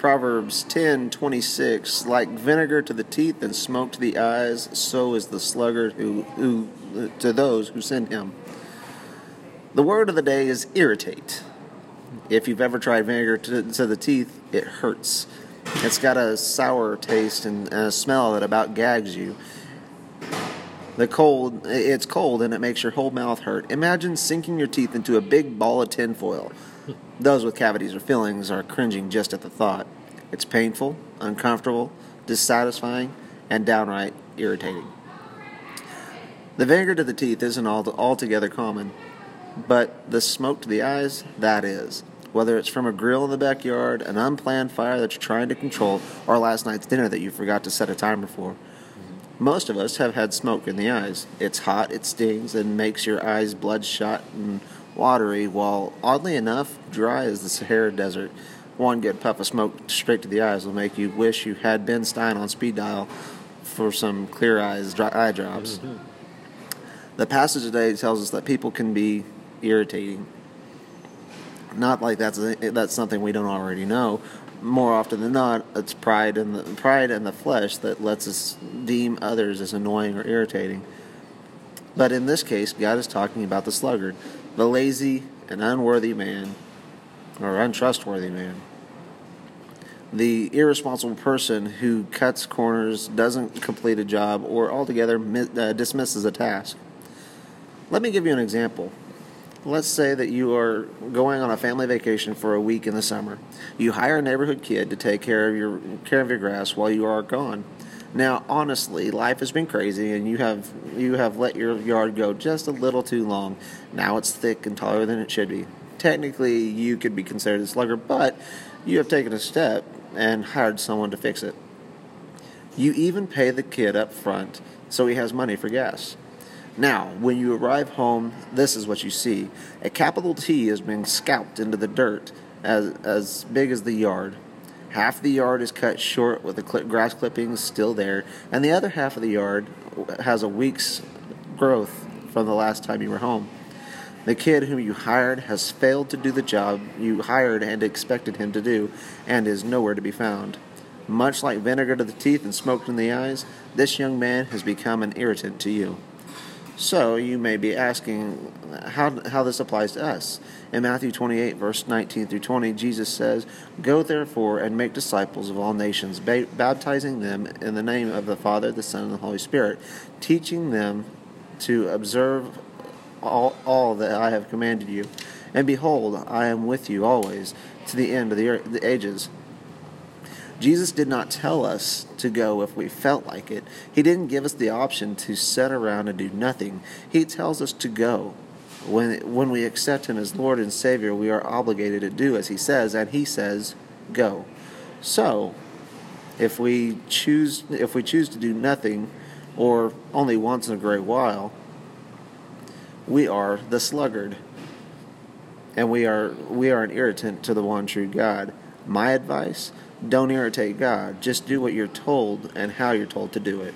Proverbs 10:26 like vinegar to the teeth and smoke to the eyes so is the sluggard who, who to those who send him. The word of the day is irritate. If you've ever tried vinegar to, to the teeth, it hurts. It's got a sour taste and a smell that about gags you. The cold, it's cold and it makes your whole mouth hurt. Imagine sinking your teeth into a big ball of tinfoil. Those with cavities or fillings are cringing just at the thought. It's painful, uncomfortable, dissatisfying, and downright irritating. The vinegar to the teeth isn't altogether common, but the smoke to the eyes, that is. Whether it's from a grill in the backyard, an unplanned fire that you're trying to control, or last night's dinner that you forgot to set a timer for. Most of us have had smoke in the eyes. It's hot, it stings, and makes your eyes bloodshot and watery, while oddly enough, dry as the Sahara Desert. One good puff of smoke straight to the eyes will make you wish you had Ben Stein on speed dial for some clear eyes dry, eye drops. Mm-hmm. The passage today tells us that people can be irritating. Not like that's that's something we don't already know. More often than not, it's pride in the pride in the flesh that lets us deem others as annoying or irritating. But in this case, God is talking about the sluggard, the lazy and unworthy man, or untrustworthy man. The irresponsible person who cuts corners, doesn't complete a job, or altogether uh, dismisses a task. Let me give you an example. Let's say that you are going on a family vacation for a week in the summer. You hire a neighborhood kid to take care of your care of your grass while you are gone. Now, honestly, life has been crazy, and you have you have let your yard go just a little too long. Now it's thick and taller than it should be. Technically, you could be considered a slugger, but you have taken a step and hired someone to fix it. You even pay the kid up front so he has money for gas. Now, when you arrive home, this is what you see. A capital T is being scalped into the dirt as, as big as the yard. Half the yard is cut short with the grass clippings still there, and the other half of the yard has a week's growth from the last time you were home. The kid whom you hired has failed to do the job you hired and expected him to do, and is nowhere to be found. Much like vinegar to the teeth and smoke in the eyes, this young man has become an irritant to you. So you may be asking how, how this applies to us. In Matthew 28, verse 19 through 20, Jesus says, Go therefore and make disciples of all nations, ba- baptizing them in the name of the Father, the Son, and the Holy Spirit, teaching them to observe all, all that I have commanded you. And behold, I am with you always to the end of the, the ages. Jesus did not tell us to go if we felt like it. He didn't give us the option to sit around and do nothing. He tells us to go. When, when we accept Him as Lord and Savior, we are obligated to do as He says, and He says, go. So, if we choose if we choose to do nothing or only once in a great while, we are the sluggard. And we are we are an irritant to the one true God. My advice don't irritate God. Just do what you're told and how you're told to do it.